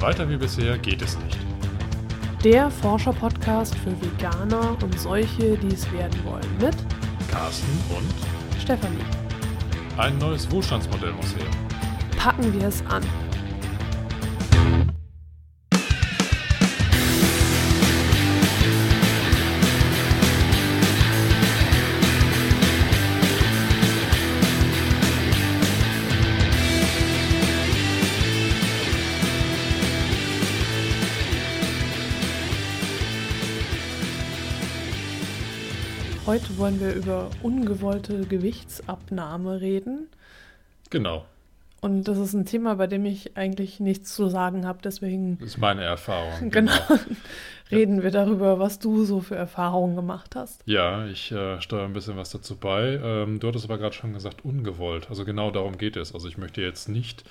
Weiter wie bisher geht es nicht. Der Forscher-Podcast für Veganer und solche, die es werden wollen. Mit Carsten und Stefanie. ein neues Wohlstandsmodell muss her. Packen wir es an. Heute wollen wir über ungewollte Gewichtsabnahme reden. Genau, Und das ist ein Thema, bei dem ich eigentlich nichts zu sagen habe. Deswegen das ist meine Erfahrung. genau. reden wir darüber, was du so für Erfahrungen gemacht hast. Ja, ich äh, steuere ein bisschen was dazu bei. Ähm, du hattest aber gerade schon gesagt, ungewollt. Also genau darum geht es. Also ich möchte jetzt nicht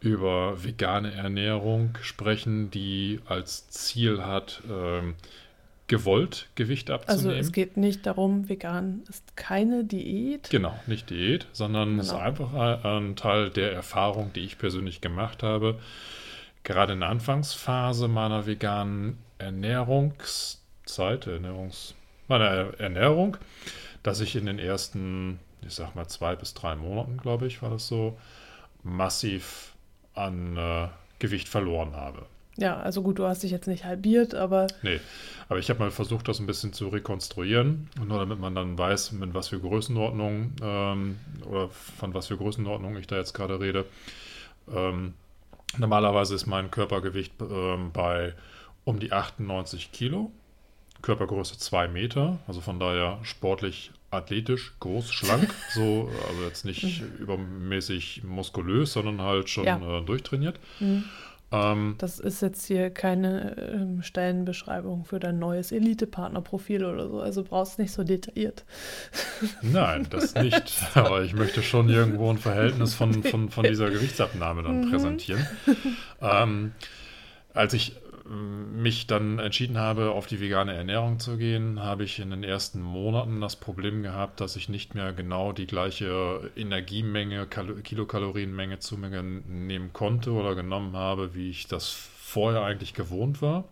über vegane Ernährung sprechen, die als Ziel hat, ähm, gewollt Gewicht Also abzunehmen. es geht nicht darum, vegan ist keine Diät. Genau, nicht Diät, sondern es ist Genau. einfach ein, ein Teil der Erfahrung, die ich persönlich gemacht habe. Gerade in der Anfangsphase meiner veganen Ernährungszeit, Ernährungs, meiner Ernährung, dass ich in den ersten, ich sag mal, zwei bis drei Monaten, glaube ich, war das so, massiv an äh, Gewicht verloren habe. Ja, also gut, du hast dich jetzt nicht halbiert, aber Nee, aber ich habe mal versucht, das ein bisschen zu rekonstruieren. Und nur damit man dann weiß, mit was für Größenordnung ähm, oder von was für Größenordnung ich da jetzt gerade rede. Ähm, normalerweise ist mein Körpergewicht ähm, bei um die 98 Kilo. Körpergröße 2 Meter, also von daher sportlich, athletisch, groß, schlank. so, also jetzt nicht übermäßig muskulös, sondern halt schon Ja. äh, durchtrainiert. hm, Ähm, das ist jetzt hier keine ähm, Stellenbeschreibung für dein neues Elite-Partner-Profil oder so. Also brauchst nicht so detailliert. Nein, das nicht. Aber ich möchte schon irgendwo ein Verhältnis von, von, von dieser Gewichtsabnahme dann präsentieren. Ähm, als ich mich dann entschieden habe, auf die vegane Ernährung zu gehen, habe ich in den ersten Monaten das Problem gehabt, dass ich nicht mehr genau die gleiche Energiemenge, Kalo Kilokalorienmenge zu mir nehmen konnte oder genommen habe, wie ich das vorher eigentlich gewohnt war.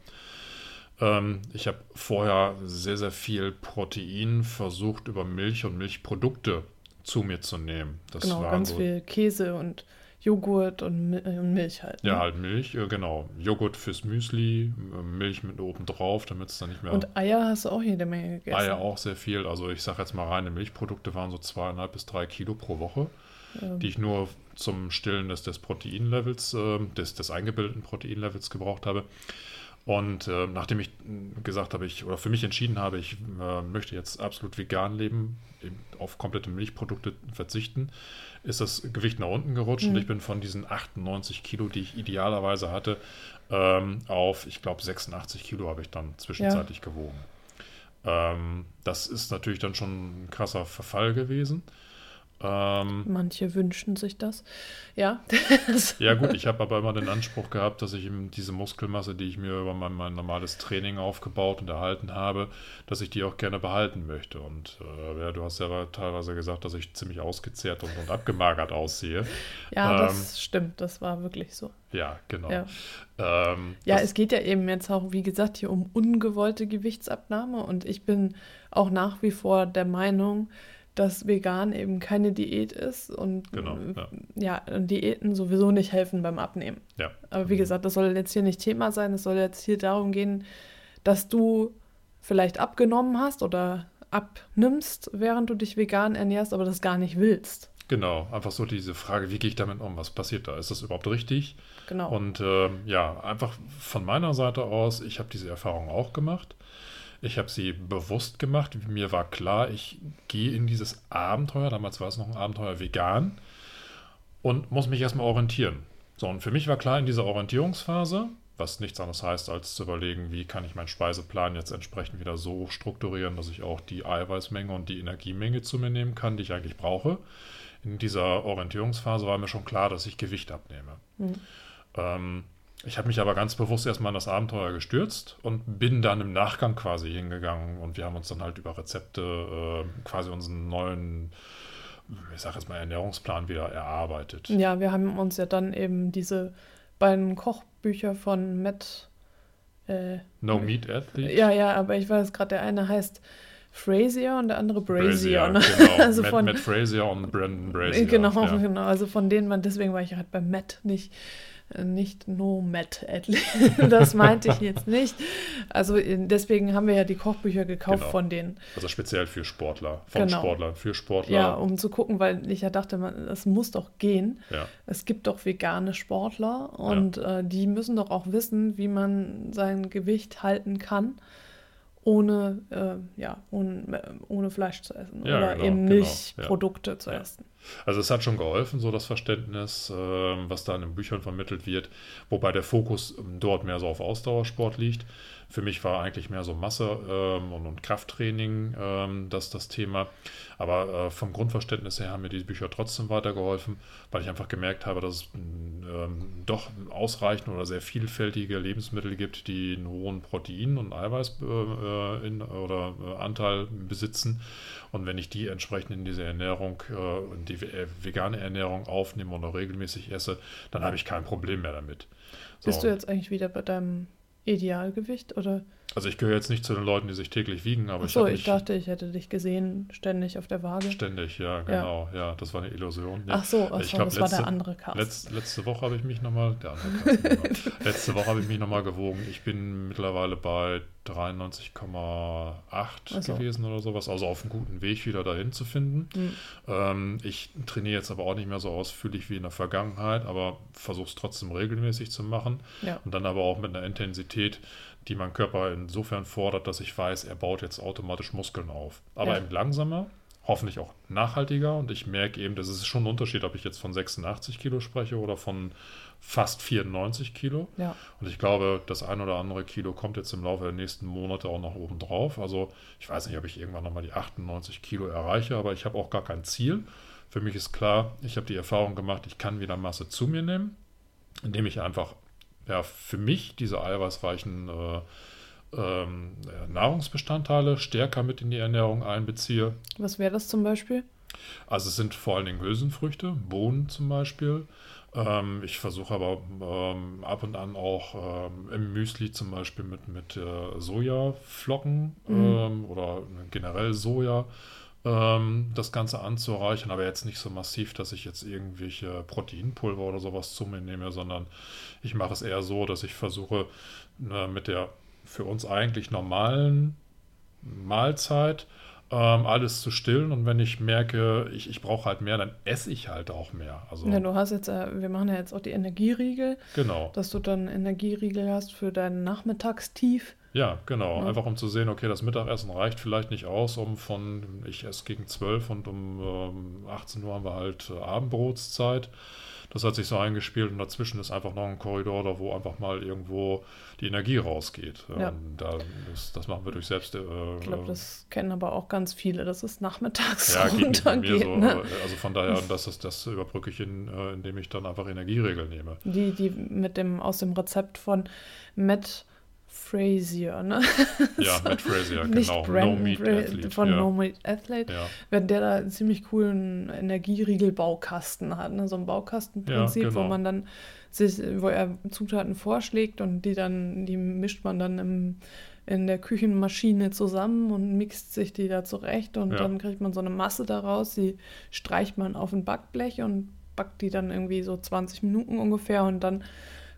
Ähm, ich habe vorher sehr, sehr viel Protein versucht, über Milch und Milchprodukte zu mir zu nehmen. Das genau, ganz so, viel Käse und Joghurt und, äh, und Milch halt. ne? Ja, halt Milch, genau. Joghurt fürs Müsli, äh, Milch mit oben drauf, damit es dann nicht mehr. Und Eier hast du auch jede Menge gegessen. Eier auch sehr viel. Also ich sage jetzt mal reine Milchprodukte waren so zweieinhalb bis drei Kilo pro Woche, Ähm, die ich nur zum Stillen des, des Proteinlevels, äh, des, des eingebildeten Proteinlevels gebraucht habe. Und äh, nachdem ich mh, gesagt habe, ich oder für mich entschieden habe, ich äh, möchte jetzt absolut vegan leben, eben auf komplette Milchprodukte verzichten, ist das Gewicht nach unten gerutscht und Mhm. ich bin von diesen 98 Kilo, die ich idealerweise hatte, ähm, auf, ich glaube, 86 Kilo habe ich dann zwischenzeitlich gewogen. Ähm, das ist natürlich dann schon ein krasser Verfall gewesen. Ähm, Manche wünschen sich das. Ja. ja gut, ich habe aber immer den Anspruch gehabt, dass ich eben diese Muskelmasse, die ich mir über mein, mein normales Training aufgebaut und erhalten habe, dass ich die auch gerne behalten möchte. Und äh, ja, du hast ja teilweise gesagt, dass ich ziemlich ausgezehrt und, und abgemagert aussehe. ja, Ähm, das stimmt. Das war wirklich so. Ja, genau. Ja. Ähm, Ja, es geht ja eben jetzt auch, wie gesagt, hier um ungewollte Gewichtsabnahme und ich bin auch nach wie vor der Meinung, dass vegan eben keine Diät ist und Genau, äh, ja, Diäten sowieso nicht helfen beim Abnehmen. ja. Aber wie gesagt, das soll jetzt hier nicht Thema sein, es soll jetzt hier darum gehen, dass du vielleicht abgenommen hast oder abnimmst, während du dich vegan ernährst, aber das gar nicht willst. Genau, einfach so diese Frage, wie gehe ich damit um? Was passiert da? Ist das überhaupt richtig? Genau. Und ähm, ja, einfach von meiner Seite aus, ich habe diese Erfahrung auch gemacht. Ich habe sie bewusst gemacht. Mir war klar, ich gehe in dieses Abenteuer, damals war es noch ein Abenteuer vegan, und muss mich erstmal orientieren. So, und für mich war klar in dieser Orientierungsphase, was nichts anderes heißt, als zu überlegen, wie kann ich meinen Speiseplan jetzt entsprechend wieder so strukturieren, dass ich auch die Eiweißmenge und die Energiemenge zu mir nehmen kann, die ich eigentlich brauche. In dieser Orientierungsphase war mir schon klar, dass ich Gewicht abnehme. Mhm. Ähm, ich habe mich aber ganz bewusst erstmal in das Abenteuer gestürzt und bin dann im Nachgang quasi hingegangen und wir haben uns dann halt über Rezepte äh, quasi unseren neuen, ich sage jetzt mal, Ernährungsplan wieder erarbeitet. Ja, wir haben uns ja dann eben diese beiden Kochbücher von Matt. Äh, No Meat Athlete. ja, ja, aber ich weiß gerade, der eine heißt Frazier und der andere Brazier. Brazier, ne? genau. Also Matt, von, Matt Frazier und Brandon Brazier. genau, ja. genau. Also von denen man, deswegen war ich halt bei Matt nicht, nicht No Matt Athlete. das meinte ich jetzt nicht. Also deswegen haben wir ja die Kochbücher gekauft Genau. von denen. Also speziell für Sportler, von Genau. Sportlern, für Sportler. Ja, um zu gucken, weil ich ja dachte, man, das muss doch gehen. ja. Es gibt doch vegane Sportler und äh, die müssen doch auch wissen, wie man sein Gewicht halten kann, ohne, äh, ja, ohne, äh, ohne Fleisch zu essen Ja, oder genau, eben genau, Milchprodukte zu Ja. essen. Also es hat schon geholfen, so das Verständnis, ähm, was da in den Büchern vermittelt wird, wobei der Fokus dort mehr so auf Ausdauersport liegt. Für mich war eigentlich mehr so Masse ähm, und, und Krafttraining ähm, das das Thema. Aber äh, vom Grundverständnis her haben mir die Bücher trotzdem weitergeholfen, weil ich einfach gemerkt habe, dass es ähm, doch ausreichend oder sehr vielfältige Lebensmittel gibt, die einen hohen Protein- und Eiweiß äh, äh, in, oder äh, Anteil besitzen. Und wenn ich die entsprechend in diese Ernährung, äh, in die äh, vegane Ernährung aufnehme oder regelmäßig esse, dann habe ich kein Problem mehr damit. So. Bist du jetzt eigentlich wieder bei deinem Idealgewicht oder? Also ich gehöre jetzt nicht zu den Leuten, die sich täglich wiegen, aber ich Achso, habe ich dachte, ich hätte dich gesehen, ständig auf der Waage. ständig, ja, genau, ja, das war eine Illusion. Ja. Ach so, ach Ich so glaub, das war der letzte- andere Cast. Letz, letzte Woche habe ich mich nochmal, der andere Carsten, genau. letzte Woche habe ich mich nochmal gewogen. Ich bin mittlerweile bei 93,8 Ach so. gewesen oder sowas, also auf einem guten Weg wieder dahin zu finden. Hm. Ähm, ich trainiere jetzt aber auch nicht mehr so ausführlich wie in der Vergangenheit, aber versuche es trotzdem regelmäßig zu machen Ja. und dann aber auch mit einer Intensität, die mein Körper insofern fordert, dass ich weiß, er baut jetzt automatisch Muskeln auf. Aber Ja. eben langsamer, hoffentlich auch nachhaltiger und ich merke eben, das ist schon ein Unterschied, ob ich jetzt von 86 Kilo spreche oder von fast 94 Kilo. Ja. Und ich glaube, das ein oder andere Kilo kommt jetzt im Laufe der nächsten Monate auch nach oben drauf. Also ich weiß nicht, ob ich irgendwann nochmal die 98 Kilo erreiche, aber ich habe auch gar kein Ziel. Für mich ist klar, ich habe die Erfahrung gemacht, ich kann wieder Masse zu mir nehmen, indem ich einfach ja, für mich diese eiweißreichen äh, ähm, Nahrungsbestandteile stärker mit in die Ernährung einbeziehe. Was wäre das zum Beispiel? Also es sind vor allen Dingen Hülsenfrüchte, Bohnen zum Beispiel. Ähm, ich versuche aber ähm, ab und an auch ähm, im Müsli zum Beispiel mit, mit äh, Sojaflocken Mhm. ähm, oder generell Soja ähm, das Ganze anzureichern, aber jetzt nicht so massiv, dass ich jetzt irgendwelche Proteinpulver oder sowas zu mir nehme, sondern ich mache es eher so, dass ich versuche äh, mit der für uns eigentlich normalen Mahlzeit ähm, alles zu stillen und wenn ich merke, ich, ich brauche halt mehr, dann esse ich halt auch mehr. Also Ja, du hast jetzt, äh, wir machen ja jetzt auch die Energieriegel, genau. dass du dann Energieriegel hast für dein Nachmittagstief. Ja, genau. Ja. Einfach um zu sehen, okay, das Mittagessen reicht vielleicht nicht aus, um von, ich esse gegen 12 und um ähm, 18 Uhr haben wir halt äh, Abendbrotszeit. Das hat sich so eingespielt und dazwischen ist einfach noch ein Korridor, da wo einfach mal irgendwo die Energie rausgeht. Ja. Und da, das, das machen wir durch selbst. Äh, Ich glaube, das kennen aber auch ganz viele, dass es nachmittags ja, runtergeht. so. ne? Also von daher, das, ist, das überbrücke ich, in, äh, indem ich dann einfach Energieregeln nehme. Die, die mit dem, aus dem Rezept von Matt Frazier, ne? Ja, Matt Frazier, Nicht genau. Brandon no Meat Athlete. von ja. No Meat Athlete, ja. wenn der da einen ziemlich coolen Energieriegel-Baukasten hat, ne? so ein Baukastenprinzip, Ja, genau. wo man dann sich, wo er Zutaten vorschlägt und die dann, die mischt man dann im, in der Küchenmaschine zusammen und mixt sich die da zurecht und Ja. dann kriegt man so eine Masse daraus, die streicht man auf ein Backblech und backt die dann irgendwie so 20 Minuten ungefähr und dann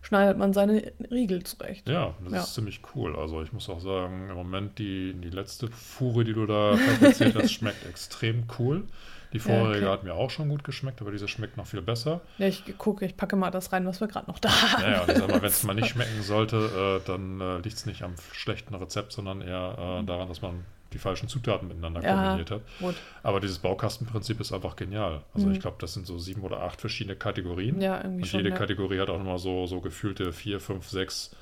schneidet man seine Riegel zurecht. Ja, das Ja. ist ziemlich cool. Also ich muss auch sagen, im Moment die, die letzte Fuhre, die du da fabriziert hast, schmeckt extrem cool. Die Ja, vorherige okay. hat mir auch schon gut geschmeckt, aber diese schmeckt noch viel besser. Ja, ich gucke, ich packe mal das rein, was wir gerade noch da haben. Ja, ja, und ich sag mal, wenn es mal nicht schmecken sollte, äh, dann äh, liegt es nicht am schlechten Rezept, sondern eher äh, daran, dass man die falschen Zutaten miteinander Ja. kombiniert hat. Gut. Aber dieses Baukastenprinzip ist einfach genial. Also Mhm. ich glaube, das sind so sieben oder acht verschiedene Kategorien. Ja, irgendwie Und schon. jede ja. Kategorie hat auch nochmal so, so gefühlte vier, fünf, sechs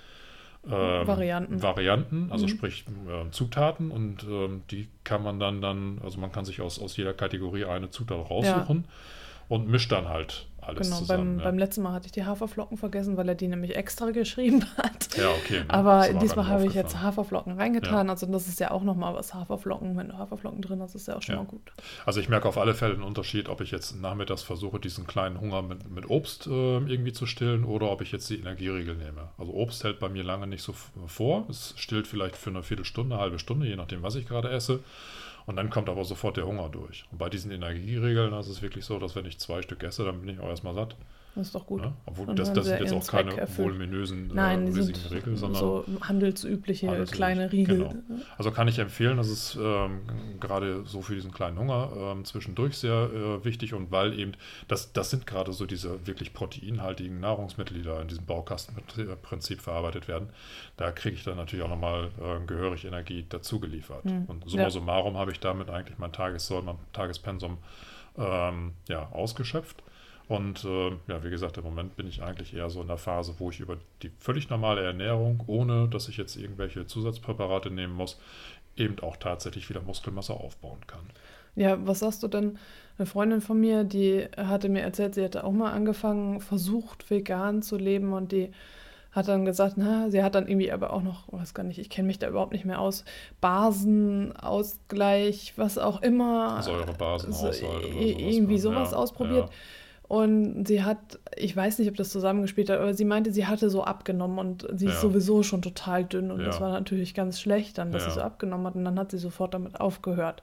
ähm, Varianten. Varianten, also Mhm. sprich äh, Zutaten und ähm, die kann man dann dann, also man kann sich aus, aus jeder Kategorie eine Zutat raussuchen und mischt dann halt alles genau. zusammen. beim, ja. beim letzten Mal hatte ich die Haferflocken vergessen, weil er die nämlich extra geschrieben hat. ja, okay. Aber diesmal habe ich jetzt. Haferflocken reingetan. Also das ist ja auch nochmal was Haferflocken. Wenn du Haferflocken drin hast, ist ja auch schon Ja. mal gut. Also ich merke auf alle Fälle einen Unterschied, ob ich jetzt nachmittags versuche, diesen kleinen Hunger mit, mit Obst äh, irgendwie zu stillen oder ob ich jetzt die Energieriegel nehme. Also Obst hält bei mir lange nicht so vor. Es stillt vielleicht für eine Viertelstunde, eine halbe Stunde, je nachdem, was ich gerade esse. Und dann kommt aber sofort der Hunger durch. Und bei diesen Energieregeln ist es wirklich so, dass wenn ich zwei Stück esse, dann bin ich auch erstmal satt. Das ist doch gut. Ne? Obwohl das, das sind ja jetzt auch keine Zweck voluminösen, Nein, äh, riesigen sind Regeln, sondern so handelsübliche Handelsüblich, kleine Riegel. genau. Also kann ich empfehlen, das ist ähm, gerade so für diesen kleinen Hunger ähm, zwischendurch sehr äh, wichtig und weil eben, das, das sind gerade so diese wirklich proteinhaltigen Nahrungsmittel, die da in diesem Baukastensprinzip verarbeitet werden. Da kriege ich dann natürlich auch nochmal äh, gehörig Energie dazu geliefert. Hm, Und summa ja. summarum habe ich damit eigentlich mein Tagessoll, mein Tagespensum ähm, ja, ausgeschöpft. Und äh, ja, wie gesagt, im Moment bin ich eigentlich eher so in der Phase, wo ich über die völlig normale Ernährung, ohne dass ich jetzt irgendwelche Zusatzpräparate nehmen muss, eben auch tatsächlich wieder Muskelmasse aufbauen kann. Ja, was sagst du denn? Eine Freundin von mir, die hatte mir erzählt, sie hätte auch mal angefangen, versucht, vegan zu leben und die hat dann gesagt, na, sie hat dann irgendwie aber auch noch, weiß gar nicht, ich kenne mich da überhaupt nicht mehr aus, Basenausgleich, was auch immer. Säurebasenhaushalt so, oder i- sowas irgendwie dann, sowas ja, ausprobiert. ja. Und sie hat, ich weiß nicht, ob das zusammengespielt hat, aber sie meinte, sie hatte so abgenommen und sie Ja. ist sowieso schon total dünn und das Ja. war natürlich ganz schlecht dann, dass Ja. sie so abgenommen hat und dann hat sie sofort damit aufgehört.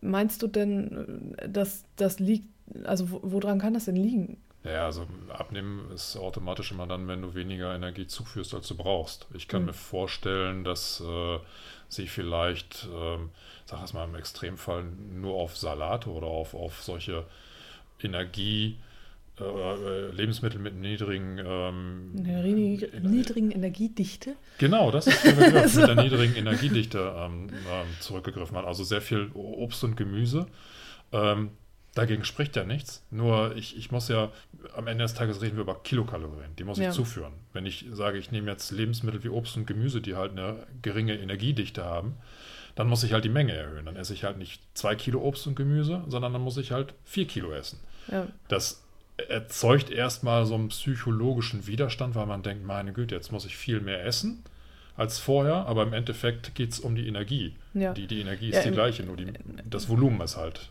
Meinst du denn, dass das liegt, also wo- woran kann das denn liegen? Ja, also abnehmen ist automatisch immer dann, wenn du weniger Energie zuführst, als du brauchst. Ich kann Mhm. mir vorstellen, dass äh, sie vielleicht, ähm, sag es mal im Extremfall, nur auf Salate oder auf, auf solche Energie, äh, äh, Lebensmittel mit niedrigen ähm, Eine niedrige- Ener- niedrigen Energiedichte? Genau, das ist der Begriff So. mit der niedrigen Energiedichte ähm, ähm, zurückgegriffen hat. Also sehr viel Obst und Gemüse. Ähm, dagegen spricht ja nichts. Nur ich, ich muss ja, am Ende des Tages reden wir über Kilokalorien. Die muss Ja. ich zuführen. Wenn ich sage, ich nehme jetzt Lebensmittel wie Obst und Gemüse, die halt eine geringe Energiedichte haben, dann muss ich halt die Menge erhöhen. Dann esse ich halt nicht zwei Kilo Obst und Gemüse, sondern dann muss ich halt vier Kilo essen. Ja, Das erzeugt erstmal so einen psychologischen Widerstand, weil man denkt, meine Güte, jetzt muss ich viel mehr essen als vorher, aber im Endeffekt geht es um die Energie. ja. Die, die Energie Ja, ist die im- gleiche, nur die, das Volumen ist halt.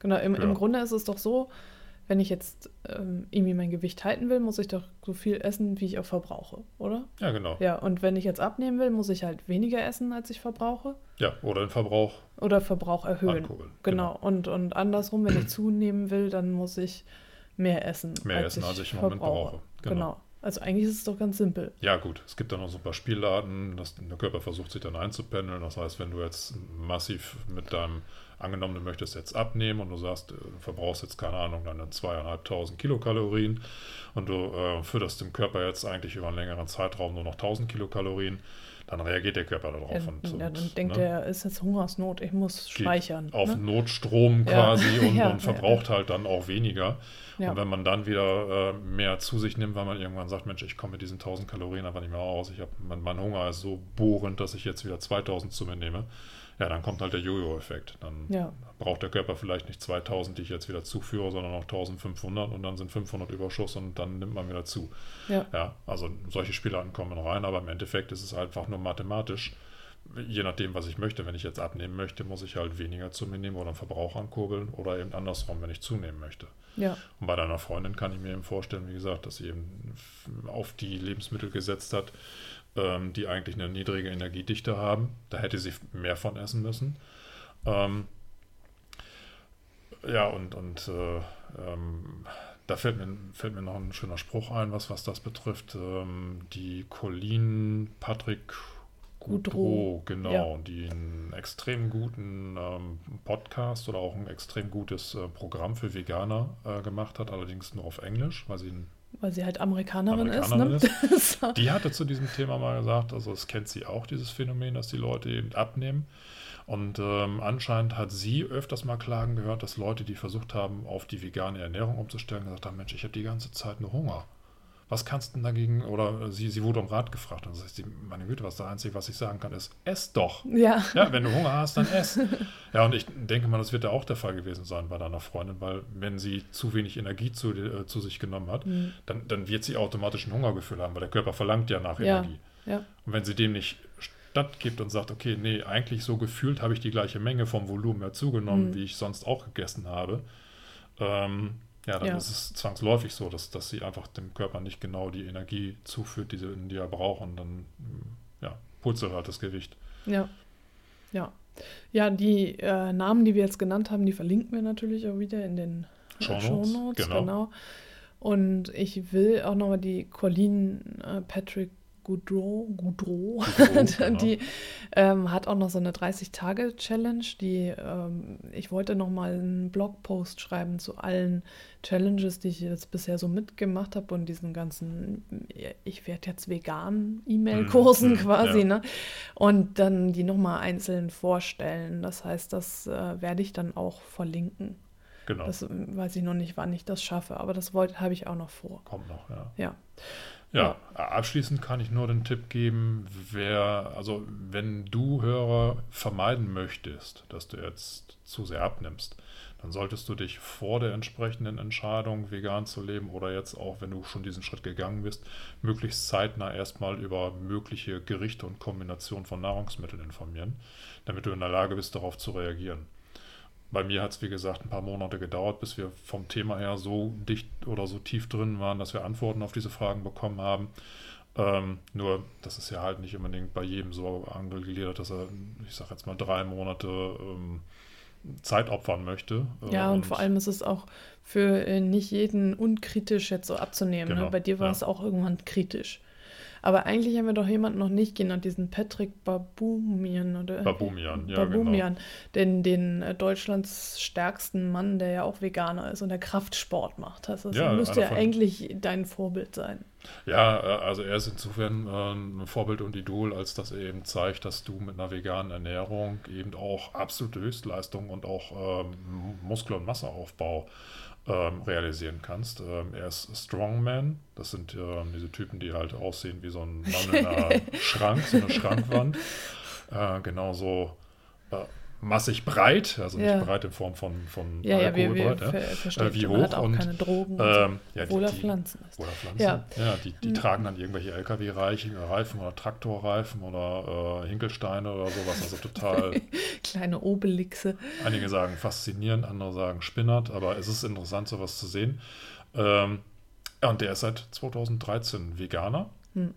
Genau, im, Ja. im Grunde ist es doch so, wenn ich jetzt ähm, irgendwie mein Gewicht halten will, muss ich doch so viel essen, wie ich auch verbrauche, oder? Ja, genau. Ja, und wenn ich jetzt abnehmen will, muss ich halt weniger essen, als ich verbrauche. Ja, oder den Verbrauch Oder Verbrauch erhöhen. ankurbeln. Genau. Und, und andersrum, wenn ich zunehmen will, dann muss ich mehr essen. Mehr essen, als ich im Moment brauche. Genau. Genau. Also eigentlich ist es doch ganz simpel. Ja, gut, es gibt dann noch so ein paar Spielarten, dass der Körper versucht sich dann einzupendeln. Das heißt, wenn du jetzt massiv mit deinem, angenommen, du möchtest jetzt abnehmen und du sagst, äh, du verbrauchst jetzt, keine Ahnung, deine zweieinhalbtausend Kilokalorien und du äh, fütterst dem Körper jetzt eigentlich über einen längeren Zeitraum nur noch 1000 Kilokalorien, dann reagiert der Körper darauf. Ja, und, ja, dann denkt ne, er, ist jetzt Hungersnot, ich muss speichern. Auf ne? Notstrom Ja. quasi und, Ja, und verbraucht halt dann auch weniger. Ja. Und wenn man dann wieder äh, mehr zu sich nimmt, weil man irgendwann sagt, Mensch, ich komme mit diesen 1000 Kalorien einfach nicht mehr aus, ich hab, mein, mein Hunger ist so bohrend, dass ich jetzt wieder 2000 zu mir nehme, ja, dann kommt halt der Jojo-Effekt. Dann Ja. braucht der Körper vielleicht nicht 2000, die ich jetzt wieder zuführe, sondern noch 1500 und dann sind 500 Überschuss und dann nimmt man wieder zu. Ja. Ja, also solche Spielarten kommen rein, aber im Endeffekt ist es einfach nur mathematisch. Je nachdem, was ich möchte. Wenn ich jetzt abnehmen möchte, muss ich halt weniger zu mir nehmen oder einen Verbrauch ankurbeln oder eben andersrum, wenn ich zunehmen möchte. ja. Und bei deiner Freundin kann ich mir eben vorstellen, wie gesagt, dass sie eben auf die Lebensmittel gesetzt hat, ähm, die eigentlich eine niedrige Energiedichte haben. Da hätte sie mehr von essen müssen. Ähm, ja, und, und äh, ähm, da fällt mir, fällt mir noch ein schöner Spruch ein, was, was das betrifft. Ähm, die Colleen Patrick Goudreau, genau, ja. die einen extrem guten ähm, Podcast oder auch ein extrem gutes äh, Programm für Veganer äh, gemacht hat, allerdings nur auf Englisch, weil sie ein Weil sie halt Amerikanerin, Amerikanerin ist. Ne? die hatte zu diesem Thema mal gesagt, also es kennt sie auch, dieses Phänomen, dass die Leute eben abnehmen. Und ähm, anscheinend hat sie öfters mal Klagen gehört, dass Leute, die versucht haben, auf die vegane Ernährung umzustellen, gesagt haben, Mensch, ich habe die ganze Zeit nur Hunger. Was kannst du denn dagegen, oder sie, sie wurde um Rat gefragt. Und dann sagt sie, meine Güte, was das Einzige, was ich sagen kann, ist, ess doch. Ja. Ja, wenn du Hunger hast, dann ess. ja, und ich denke mal, das wird ja auch der Fall gewesen sein bei deiner Freundin, weil wenn sie zu wenig Energie zu, äh, zu sich genommen hat, Mhm. dann, dann wird sie automatisch ein Hungergefühl haben, weil der Körper verlangt ja nach Ja. Energie. Ja. Und wenn sie dem nicht stattgibt und sagt, okay, nee, eigentlich so gefühlt habe ich die gleiche Menge vom Volumen her zugenommen, Mhm. wie ich sonst auch gegessen habe, ähm, ja, dann Ja. ist es zwangsläufig so, dass, dass sie einfach dem Körper nicht genau die Energie zuführt, die, sie, die er braucht und dann mm, ja, purzelt halt das Gewicht. Ja. Ja. Ja, die äh, Namen, die wir jetzt genannt haben, die verlinken wir natürlich auch wieder in den Shownotes, Shownotes, genau. genau. Und ich will auch nochmal die Colleen äh, Patrick Goudreau, Goudreau, Goudreau, genau. die ähm, hat auch noch so eine 30-Tage-Challenge, die ähm, ich wollte nochmal einen Blogpost schreiben zu allen Challenges, die ich jetzt bisher so mitgemacht habe und diesen ganzen, ich werde jetzt vegan E-Mail-Kursen Mhm, mhm, quasi, ja. ne? Und dann die nochmal einzeln vorstellen. Das heißt, das äh, werde ich dann auch verlinken. Genau, Das äh, weiß ich noch nicht, wann ich das schaffe, aber das wollte, habe ich auch noch vor. kommt noch, ja. Ja. Ja, abschließend kann ich nur den Tipp geben, wer, also wenn du Hörer vermeiden möchtest, dass du jetzt zu sehr abnimmst, dann solltest du dich vor der entsprechenden Entscheidung, vegan zu leben oder jetzt auch, wenn du schon diesen Schritt gegangen bist, möglichst zeitnah erstmal über mögliche Gerichte und Kombinationen von Nahrungsmitteln informieren, damit du in der Lage bist, darauf zu reagieren. Bei mir hat es, wie gesagt, ein paar Monate gedauert, bis wir vom Thema her so dicht oder so tief drin waren, dass wir Antworten auf diese Fragen bekommen haben. Ähm, nur, das ist ja halt nicht unbedingt bei jedem so angegliedert, dass er, ich sag jetzt mal, drei Monate ähm, Zeit opfern möchte. Äh, Ja, und, vor allem ist es auch für äh, nicht jeden unkritisch jetzt so abzunehmen. Genau, Ne? Bei dir war ja. es auch irgendwann kritisch. Aber eigentlich haben wir doch jemanden noch nicht genannt, diesen Patrick Babumian oder Babumian, ja, genau. Babumian, den, den äh, Deutschlands stärksten Mann, der ja auch Veganer ist und der Kraftsport macht. Also das Ja, müsste ja eigentlich dein Vorbild sein. Ja, äh, also er ist insofern äh, ein Vorbild und Idol, als dass er eben zeigt, dass du mit einer veganen Ernährung eben auch absolute Höchstleistung und auch ähm, Muskel- und Masseaufbau ähm, realisieren kannst. Ähm, er ist Strongman, das sind ähm, diese Typen, die halt aussehen wie so ein Mann in einer Schrank, so eine Schrankwand. Äh, genauso äh, massig breit, also nicht Ja. breit in Form von, von Ja, Alkohol breit, ja. ver verstehen. Äh, wie hat hoch auch und, keine Drogen, Ähm, ja, die, die, Pflanzen ist. oder Pflanzen. Ja. Ja, die, die Mhm. tragen dann irgendwelche LKW-Reifen oder Traktorreifen oder äh, Hinkelsteine oder sowas. Also total, Kleine Obelixe. einige sagen faszinierend, andere sagen spinnert, aber es ist interessant, sowas zu sehen. Ähm, ja, und der ist seit 2013 Veganer. Hm.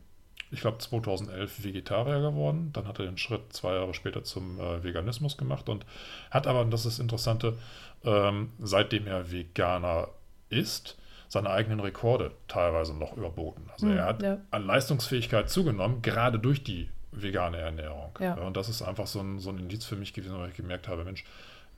Ich glaube 2011 Vegetarier geworden. Dann hat er den Schritt zwei Jahre später zum äh, Veganismus gemacht und hat aber, und das ist das Interessante, ähm, seitdem er Veganer ist, seine eigenen Rekorde teilweise noch überboten. Also Hm, er hat ja. an Leistungsfähigkeit zugenommen, gerade durch die vegane Ernährung. Ja. Und das ist einfach so ein, so ein Indiz für mich gewesen, weil ich gemerkt habe, Mensch,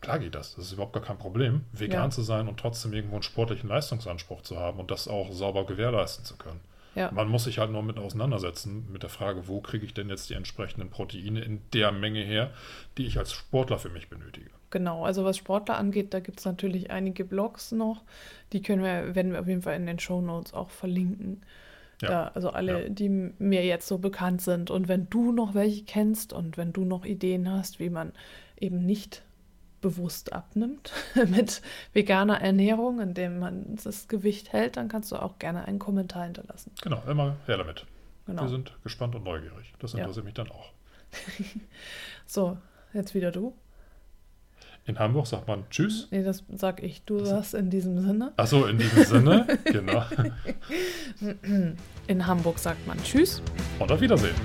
klar geht das. Das ist überhaupt gar kein Problem, vegan Ja. zu sein und trotzdem irgendwo einen sportlichen Leistungsanspruch zu haben und das auch sauber gewährleisten zu können. Ja. Man muss sich halt nur mit auseinandersetzen, mit der Frage, wo kriege ich denn jetzt die entsprechenden Proteine in der Menge her, die ich als Sportler für mich benötige. Genau, also was Sportler angeht, da gibt es natürlich einige Blogs noch. Die können wir, werden wir auf jeden Fall in den Shownotes auch verlinken. Ja, Da, also alle, ja. die mir jetzt so bekannt sind. Und wenn du noch welche kennst und wenn du noch Ideen hast, wie man eben nicht bewusst abnimmt mit veganer Ernährung, indem man das Gewicht hält, dann kannst du auch gerne einen Kommentar hinterlassen. Genau, immer her damit. Genau. Wir sind gespannt und neugierig. Das Ja. interessiert mich dann auch. So, jetzt wieder du. In Hamburg sagt man Tschüss. Nee, das sag ich. Du sagst in diesem Sinne. Achso, in diesem Sinne, genau. In Hamburg sagt man Tschüss. Und auf Wiedersehen.